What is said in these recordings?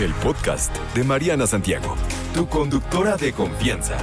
el podcast de Mariana Santiago, tu conductora de confianza.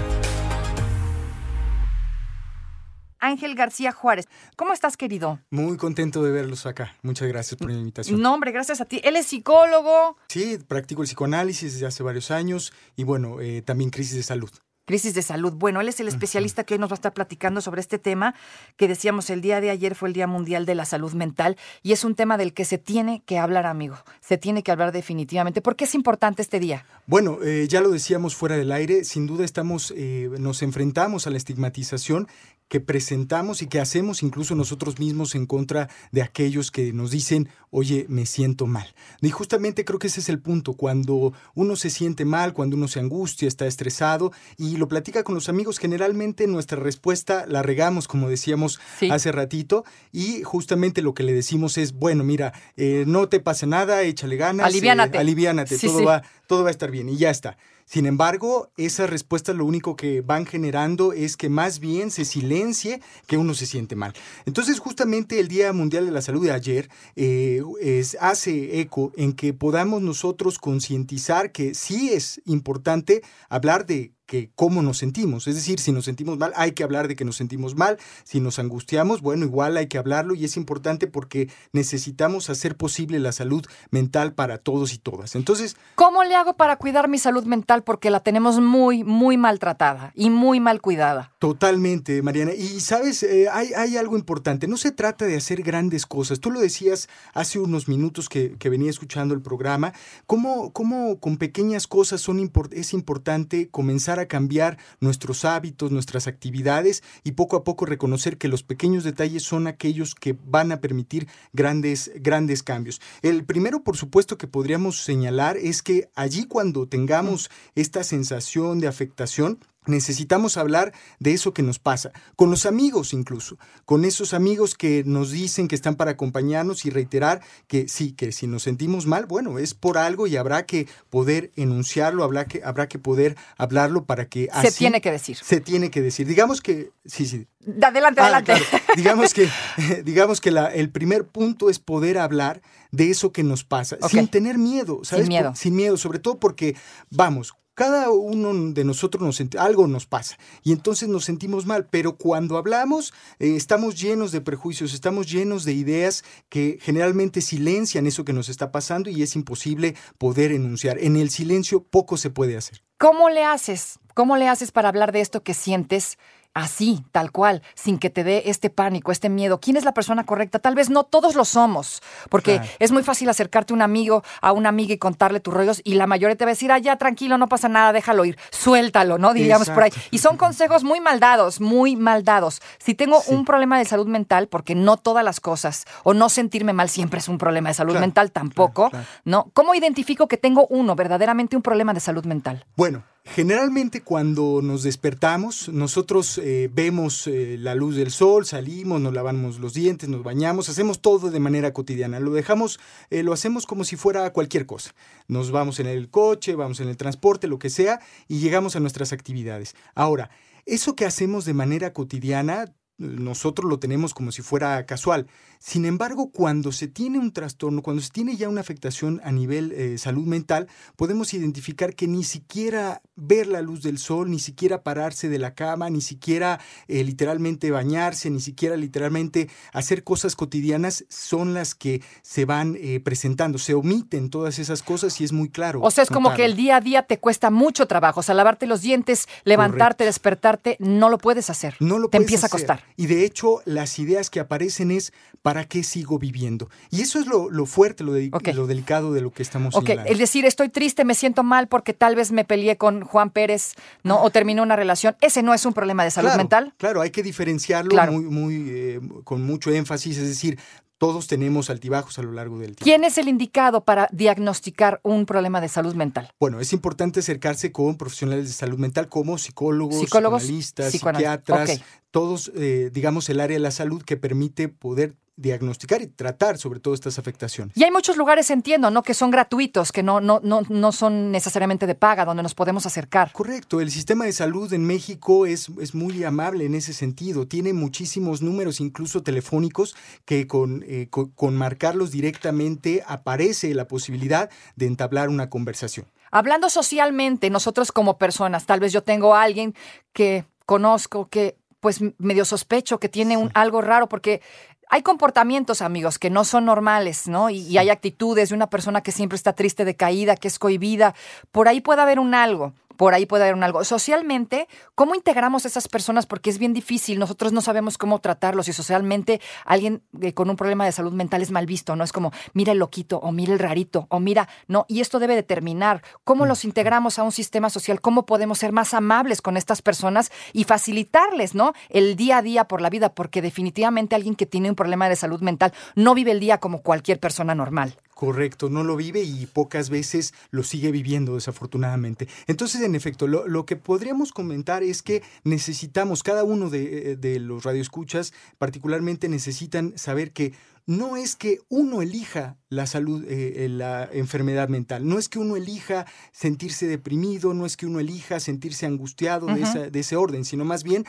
Ángel García Juárez. ¿Cómo estás, querido? Muy contento de verlos acá. Muchas gracias por la invitación. No, hombre, gracias a ti. Él es psicólogo. Sí, practico el psicoanálisis desde hace varios años y bueno, eh, también crisis de salud. Crisis de salud. Bueno, él es el especialista que hoy nos va a estar platicando sobre este tema que decíamos el día de ayer fue el Día Mundial de la Salud Mental y es un tema del que se tiene que hablar, amigo. Se tiene que hablar definitivamente. ¿Por qué es importante este día? Bueno, eh, ya lo decíamos fuera del aire, sin duda estamos, eh, nos enfrentamos a la estigmatización que presentamos y que hacemos incluso nosotros mismos en contra de aquellos que nos dicen, oye, me siento mal. Y justamente creo que ese es el punto, cuando uno se siente mal, cuando uno se angustia, está estresado y lo platica con los amigos, generalmente nuestra respuesta la regamos, como decíamos Sí. hace ratito, y justamente lo que le decimos es, bueno, mira, eh, no te pasa nada, échale ganas, eh, Aliviánate. aliviánate, Sí, todo, sí. Va, todo va a estar bien y ya está. Sin embargo, esas respuestas lo único que van generando es que más bien se silencie que uno se siente mal. Entonces, justamente el Día Mundial de la Salud de ayer eh, es- hace eco en que podamos nosotros concientizar que sí es importante hablar de que cómo nos sentimos. Es decir, si nos sentimos mal, hay que hablar de que nos sentimos mal. Si nos angustiamos, bueno, igual hay que hablarlo y es importante porque necesitamos hacer posible la salud mental para todos y todas. Entonces, ¿Cómo le hago para cuidar mi salud mental? Porque la tenemos muy, muy maltratada y muy mal cuidada. Totalmente, Mariana. Y sabes, Eh, hay, hay algo importante. No se trata de hacer grandes cosas. Tú lo decías hace unos minutos que, que venía escuchando el programa. ¿Cómo, cómo con pequeñas cosas son import- es importante comenzar a cambiar nuestros hábitos, nuestras actividades y poco a poco reconocer que los pequeños detalles son aquellos que van a permitir grandes, grandes cambios? El primero, por supuesto, que podríamos señalar es que allí cuando tengamos esta sensación de afectación, necesitamos hablar de eso que nos pasa, con los amigos incluso, con esos amigos que nos dicen que están para acompañarnos y reiterar que sí, que si nos sentimos mal, bueno, es por algo y habrá que poder enunciarlo, habrá que, habrá que poder hablarlo para que Se tiene que decir. se tiene que decir. Digamos que, sí, sí, Adelante, Ah, adelante. claro. Digamos que, digamos que la- el primer punto es poder hablar de eso que nos pasa, sin tener miedo, ¿sabes? miedo. Por- sin miedo, sobre todo porque, vamos, cada uno de nosotros nos algo nos pasa y entonces nos sentimos mal, pero cuando hablamos eh, estamos llenos de prejuicios, estamos llenos de ideas que generalmente silencian eso que nos está pasando y es imposible poder enunciar. En el silencio poco se puede hacer. ¿Cómo le haces? ¿Cómo le haces para hablar de esto que sientes así, tal cual, sin que te dé este pánico, este miedo? ¿Quién es la persona correcta? Tal vez no todos lo somos, porque Claro. es muy fácil acercarte a un amigo, a una amiga y contarle tus rollos y la mayoría te va a decir, ah, ya, tranquilo, no pasa nada, déjalo ir, suéltalo, ¿no? Diríamos por ahí. Y son consejos muy maldados, muy maldados. Si tengo Sí. un problema de salud mental, porque no todas las cosas, o no sentirme mal siempre es un problema de salud Claro, mental, tampoco, claro. ¿no? ¿Cómo identifico que tengo uno, verdaderamente un problema de salud mental? Bueno, generalmente cuando nos despertamos, nosotros eh, vemos eh, la luz del sol, salimos, nos lavamos los dientes, nos bañamos, hacemos todo de manera cotidiana. Lo dejamos, eh, lo hacemos como si fuera cualquier cosa. Nos vamos en el coche, vamos en el transporte, lo que sea, y llegamos a nuestras actividades. Ahora, eso que hacemos de manera cotidiana, nosotros lo tenemos como si fuera casual. Sin embargo, cuando se tiene un trastorno, cuando se tiene ya una afectación a nivel eh, salud mental, podemos identificar que ni siquiera ver la luz del sol, ni siquiera pararse de la cama, ni siquiera eh, literalmente bañarse, ni siquiera literalmente hacer cosas cotidianas son las que se van eh, presentando. Se omiten todas esas cosas y es muy claro. O sea, es como que el día a día te cuesta mucho trabajo. O sea, lavarte los dientes, levantarte, Correcto. despertarte, no lo puedes hacer. No lo te puedes empieza a costar. Y de hecho, las ideas que aparecen es ¿para qué sigo viviendo? Y eso es lo, lo fuerte, lo, de- lo delicado de lo que estamos Ok, señalando. el decir estoy triste, me siento mal porque tal vez me peleé con Juan Pérez, ¿no? O terminé una relación. Ese no es un problema de salud Claro, mental. Claro, hay que diferenciarlo Claro. muy, muy, eh, con mucho énfasis, es decir, todos tenemos altibajos a lo largo del tiempo. ¿Quién es el indicado para diagnosticar un problema de salud mental? Bueno, es importante acercarse con profesionales de salud mental como psicólogos, Psicólogos, psiquiatras, todos, eh, digamos, el área de la salud que permite poder diagnosticar y tratar sobre todo estas afectaciones. Y hay muchos lugares, entiendo, ¿no? Que son gratuitos, que no, no, no, no son necesariamente de paga, donde nos podemos acercar. Correcto, el sistema de salud en México es, es muy amable en ese sentido. Tiene muchísimos números, incluso telefónicos, que con, eh, con marcarlos directamente aparece la posibilidad de entablar una conversación. Hablando socialmente, nosotros como personas, tal vez yo tengo a alguien que conozco que pues medio sospecho que tiene un, algo raro porque hay comportamientos, amigos, que no son normales, ¿no? Y, y, hay actitudes de una persona que siempre está triste, decaída, que es cohibida. Por ahí puede haber un algo por ahí puede haber un algo. Socialmente, ¿cómo integramos a esas personas? Porque es bien difícil, nosotros no sabemos cómo tratarlos y socialmente alguien eh, con un problema de salud mental es mal visto, ¿no? Es como, mira el loquito o mira el rarito o mira, no, y esto debe determinar cómo los integramos a un sistema social, cómo podemos ser más amables con estas personas y facilitarles, ¿no? El día a día por la vida, porque definitivamente alguien que tiene un problema de salud mental no vive el día como cualquier persona normal. Correcto, no lo vive y pocas veces lo sigue viviendo desafortunadamente. Entonces, en efecto, lo, que podríamos comentar es que necesitamos, cada uno de, de los radioescuchas particularmente necesitan saber que no es que uno elija la salud, eh, eh, la enfermedad mental, no es que uno elija sentirse deprimido, no es que uno elija sentirse angustiado de, ese orden, sino más bien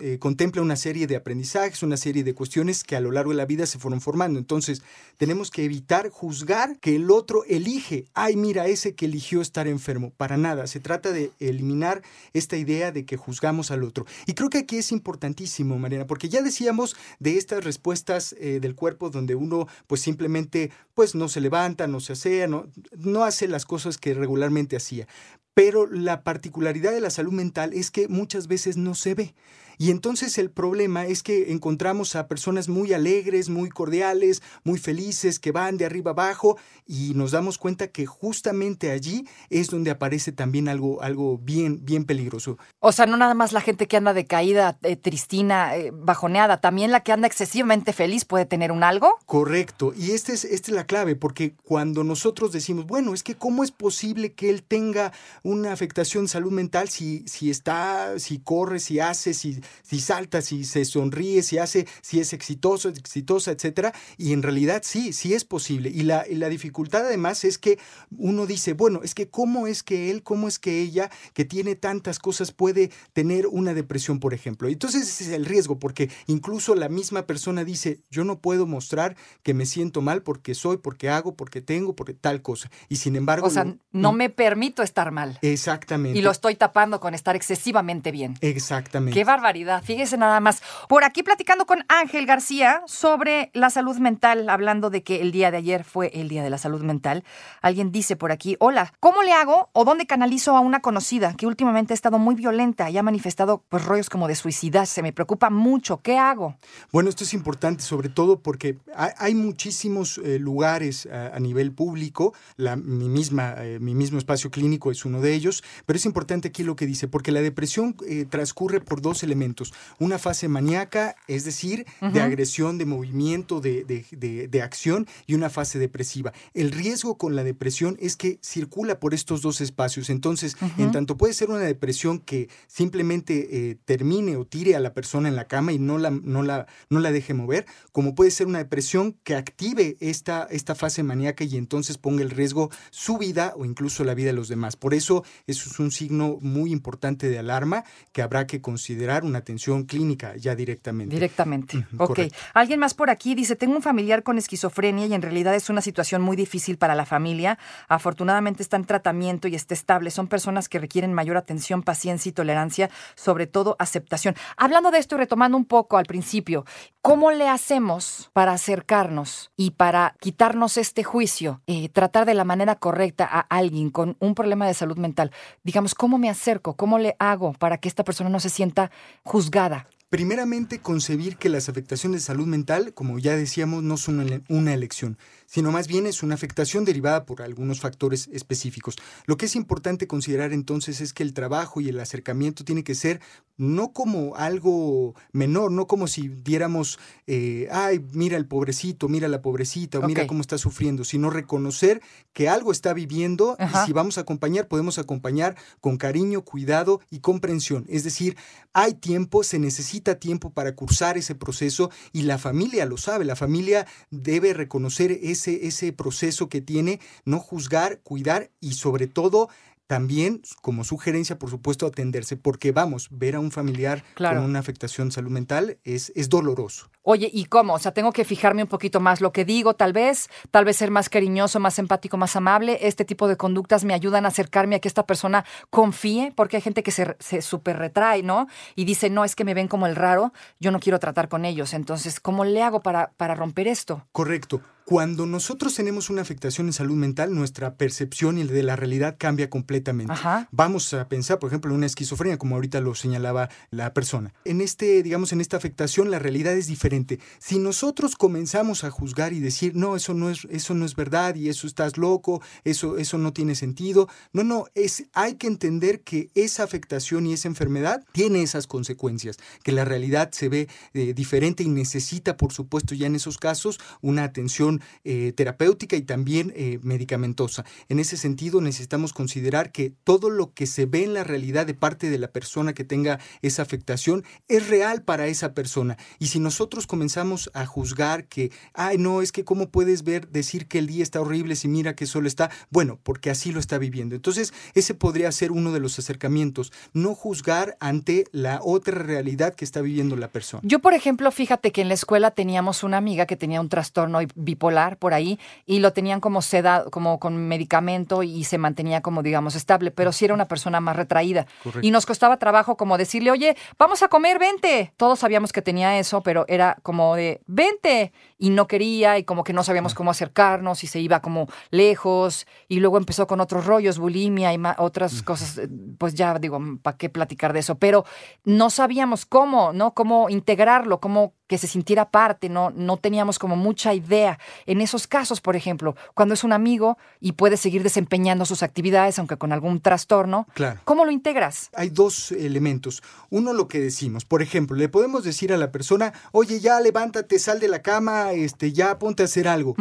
eh, contempla una serie de aprendizajes, una serie de cuestiones que a lo largo de la vida se fueron formando. Entonces, tenemos que evitar juzgar que el otro elige, ay, mira, ese que eligió estar enfermo. Para nada, se trata de eliminar esta idea de que juzgamos al otro. Y creo que aquí es importantísimo, Mariana, porque ya decíamos de estas respuestas del cuerpo donde uno pues simplemente pues no se levanta, no se asea, no, no hace las cosas que regularmente hacía. Pero la particularidad de la salud mental es que muchas veces no se ve. Y entonces el problema es que encontramos a personas muy alegres, muy cordiales, muy felices, que van de arriba abajo y nos damos cuenta que justamente allí es donde aparece también algo, algo bien, bien peligroso. O sea, no nada más la gente que anda decaída, eh, tristina, eh, bajoneada, también la que anda excesivamente feliz puede tener un algo. Correcto. Y esta es, esta es la clave, porque cuando nosotros decimos, bueno, es que cómo es posible que él tenga una afectación de salud mental si, si está, si corre, si hace, si si salta, si se sonríe, si hace, si es exitoso, exitosa, etcétera. Y en realidad sí, sí es posible. Y la, la dificultad además es que uno dice, bueno, es que cómo es que él, cómo es que ella, que tiene tantas cosas, puede tener una depresión, por ejemplo. Entonces ese es el riesgo, porque incluso la misma persona dice, yo no puedo mostrar que me siento mal porque soy, porque hago, porque tengo, porque tal cosa. Y sin embargo... O sea, no me permito estar mal. Exactamente. Y lo estoy tapando con estar excesivamente bien. Exactamente. Qué barbaridad Fíjese nada más. Por aquí platicando con Ángel García sobre la salud mental, hablando de que el día de ayer fue el día de la salud mental. Alguien dice por aquí, hola, ¿cómo le hago o dónde canalizo a una conocida que últimamente ha estado muy violenta y ha manifestado pues, rollos como de suicidarse? Me preocupa mucho. ¿Qué hago? Bueno, esto es importante, sobre todo porque hay, muchísimos eh, lugares a, nivel público. La, mi, misma, eh, mi mismo espacio clínico es uno de ellos, pero es importante aquí lo que dice, porque la depresión eh, transcurre por dos elementos una fase maníaca, es decir, de agresión, de movimiento, de, acción, y una fase depresiva. El riesgo con la depresión es que circula por estos dos espacios. Entonces, en tanto puede ser una depresión que simplemente eh, termine o tire a la persona en la cama y no la, no la, no la deje mover, como puede ser una depresión que active esta, esta fase maníaca y entonces ponga el riesgo su vida o incluso la vida de los demás. Por eso, eso es un signo muy importante de alarma que habrá que considerar una atención clínica ya directamente. Directamente. ok. Alguien más por aquí dice, tengo un familiar con esquizofrenia y en realidad es una situación muy difícil para la familia. Afortunadamente está en tratamiento y está estable. Son personas que requieren mayor atención, paciencia y tolerancia, sobre todo aceptación. Hablando de esto y retomando un poco al principio, ¿cómo le hacemos para acercarnos y para quitarnos este juicio, eh, tratar de la manera correcta a alguien con un problema de salud mental? Digamos, ¿cómo me acerco? ¿Cómo le hago para que esta persona no se sienta juzgada. Primeramente, concebir que las afectaciones de salud mental, como ya decíamos, no son una elección, sino más bien es una afectación derivada por algunos factores específicos. Lo que es importante considerar entonces es que el trabajo y el acercamiento tiene que ser no como algo menor, no como si diéramos, eh, ay, mira el pobrecito, mira la pobrecita, o mira cómo está sufriendo, sino reconocer que algo está viviendo y si vamos a acompañar, podemos acompañar con cariño, cuidado y comprensión. Es decir, hay tiempo, se necesita necesita tiempo para cursar ese proceso y la familia lo sabe, la familia debe reconocer ese, ese proceso que tiene, no juzgar, cuidar y sobre todo también, como sugerencia, por supuesto, atenderse, porque vamos, ver a un familiar con una afectación de salud mental es, es doloroso. Oye, ¿y cómo? O sea, tengo que fijarme un poquito más lo que digo, tal vez, tal vez ser más cariñoso, más empático, más amable. Este tipo de conductas me ayudan a acercarme a que esta persona confíe, porque hay gente que se, se súper retrae, ¿no? Y dice, no, es que me ven como el raro, yo no quiero tratar con ellos. Entonces, ¿cómo le hago para, para romper esto? Correcto. Cuando nosotros tenemos una afectación en salud mental, nuestra percepción y de la realidad cambia completamente. Vamos a pensar, por ejemplo, en una esquizofrenia, como ahorita lo señalaba la persona. En este, digamos, en esta afectación, la realidad es diferente. Si nosotros comenzamos a juzgar y decir, no, eso no es, eso no es verdad y eso estás loco, eso, eso no tiene sentido. No, no, es, hay que entender que esa afectación y esa enfermedad tiene esas consecuencias, que la realidad se ve eh, diferente y necesita, por supuesto, ya en esos casos, una atención eh, terapéutica y también eh, medicamentosa. En ese sentido, necesitamos considerar que todo lo que se ve en la realidad de parte de la persona que tenga esa afectación es real para esa persona. Y si nosotros comenzamos a juzgar que, ay, no, es que cómo puedes ver, decir que el día está horrible si mira que solo está, bueno, porque así lo está viviendo. Entonces, ese podría ser uno de los acercamientos, no juzgar ante la otra realidad que está viviendo la persona. Yo, por ejemplo, fíjate que en la escuela teníamos una amiga que tenía un trastorno bipolar polar por ahí y lo tenían como sedado, como con medicamento y se mantenía como digamos estable, pero sí era una persona más retraída. Y nos costaba trabajo como decirle, oye, vamos a comer, vente. Todos sabíamos que tenía eso, pero era como de, vente. Y no quería y como que no sabíamos cómo acercarnos y se iba como lejos. Y luego empezó con otros rollos, bulimia y otras cosas. Eh, pues ya digo, ¿para qué platicar de eso? Pero no sabíamos cómo, ¿no? Cómo integrarlo, cómo que se sintiera parte, no, no teníamos como mucha idea. En esos casos, por ejemplo, cuando es un amigo y puede seguir desempeñando sus actividades, aunque con algún trastorno, claro. ¿cómo lo integras? Hay dos elementos. Uno, lo que decimos. Por ejemplo, le podemos decir a la persona, oye, ya levántate, sal de la cama, este, ya ponte a hacer algo.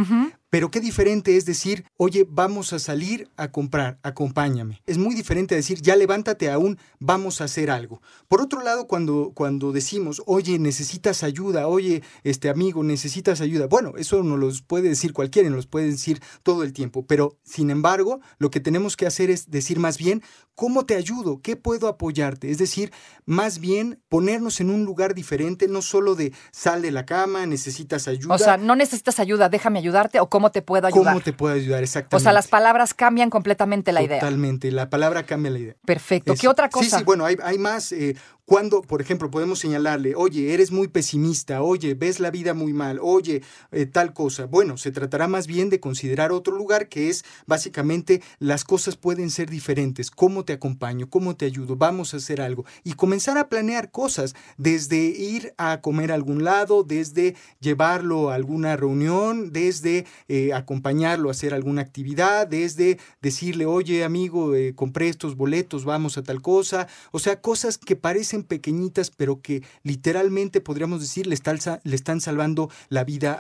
Pero qué diferente es decir, oye, vamos a salir a comprar, acompáñame. Es muy diferente decir, ya levántate aún, vamos a hacer algo. Por otro lado, cuando, cuando decimos, oye, necesitas ayuda, oye, este amigo, necesitas ayuda, bueno, eso no los puede decir cualquiera, nos los puede decir todo el tiempo. Pero, sin embargo, lo que tenemos que hacer es decir más bien, ¿cómo te ayudo? ¿Qué puedo apoyarte? Es decir, más bien ponernos en un lugar diferente, no solo de sal de la cama, necesitas ayuda. O sea, no necesitas ayuda, déjame ayudarte o ¿Cómo te puedo ayudar? ¿Cómo te puedo ayudar? Exactamente. O sea, las palabras cambian completamente la idea. Totalmente, la palabra cambia la idea. Perfecto. ¿Qué otra cosa? Sí, sí, bueno, hay, hay más. Eh, cuando, por ejemplo, podemos señalarle, oye, eres muy pesimista, oye, ves la vida muy mal, oye, eh, tal cosa. Bueno, se tratará más bien de considerar otro lugar que es básicamente las cosas pueden ser diferentes. ¿Cómo te acompaño? ¿Cómo te ayudo? Vamos a hacer algo. Y comenzar a planear cosas, desde ir a comer a algún lado, desde llevarlo a alguna reunión, desde eh, acompañarlo a hacer alguna actividad, desde decirle, oye, amigo, eh, compré estos boletos, vamos a tal cosa. O sea, cosas que parecen pequeñitas, pero que literalmente podríamos decir le están, le están salvando la vida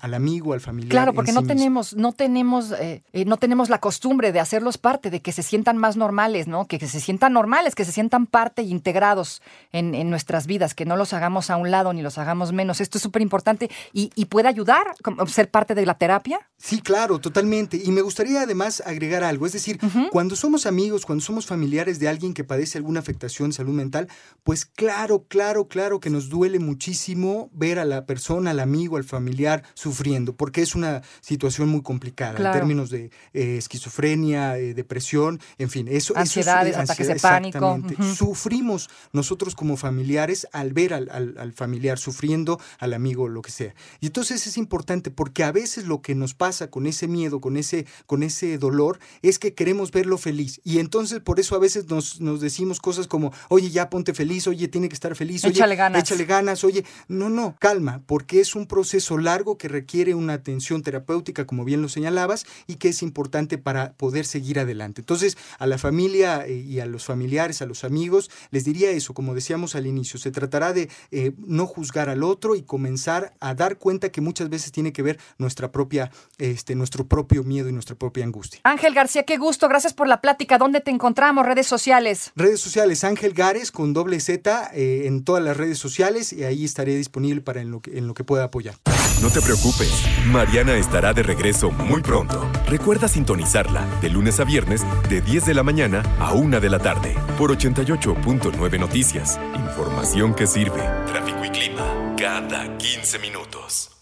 al amigo, al familiar. Claro, porque no tenemos, no tenemos, eh, eh, no tenemos la costumbre de hacerlos parte, de que se sientan más normales, ¿no? Que, se sientan normales, que se sientan parte e integrados en, nuestras vidas, que no los hagamos a un lado ni los hagamos menos. Esto es súper importante y, puede ayudar a ser parte de la terapia. Sí, claro, totalmente. Y me gustaría además agregar algo, es decir, cuando somos amigos, cuando somos familiares de alguien que padece alguna afectación de salud mental, pues claro, claro, claro que nos duele muchísimo ver a la persona, al amigo, al familiar sufriendo, porque es una situación muy complicada en términos de eh, esquizofrenia, eh, depresión, en fin, eso, Ansiedades, ataques de pánico. Sufrimos nosotros como familiares al ver al, al, familiar sufriendo, al amigo, lo que sea. Y entonces es importante porque a veces lo que nos pasa con ese miedo, con ese, con ese dolor, es que queremos verlo feliz. Y entonces por eso a veces nos, nos decimos cosas como, oye, ya ponte feliz, oye, tiene que estar feliz, oye, échale ganas. échale ganas, oye, no, no, calma, porque es un proceso largo que requiere una atención terapéutica, como bien lo señalabas, y que es importante para poder seguir adelante. Entonces, a la familia eh, y a los familiares, a los amigos, les diría eso, como decíamos al inicio, se tratará de eh, no juzgar al otro y comenzar a dar cuenta que muchas veces tiene que ver nuestra propia, este, nuestro propio miedo y nuestra propia angustia. Ángel García, qué gusto, gracias por la plática. ¿Dónde te encontramos? Redes sociales. Redes sociales, Ángel Gares con doble Z eh, en todas las redes sociales y ahí estaré disponible para en lo, que, en lo que pueda apoyar. No te preocupes, Mariana estará de regreso muy pronto. Recuerda sintonizarla de lunes a viernes de 10 de la mañana a 1 de la tarde por 88.9 Noticias. Información que sirve. Tráfico y clima cada 15 minutos.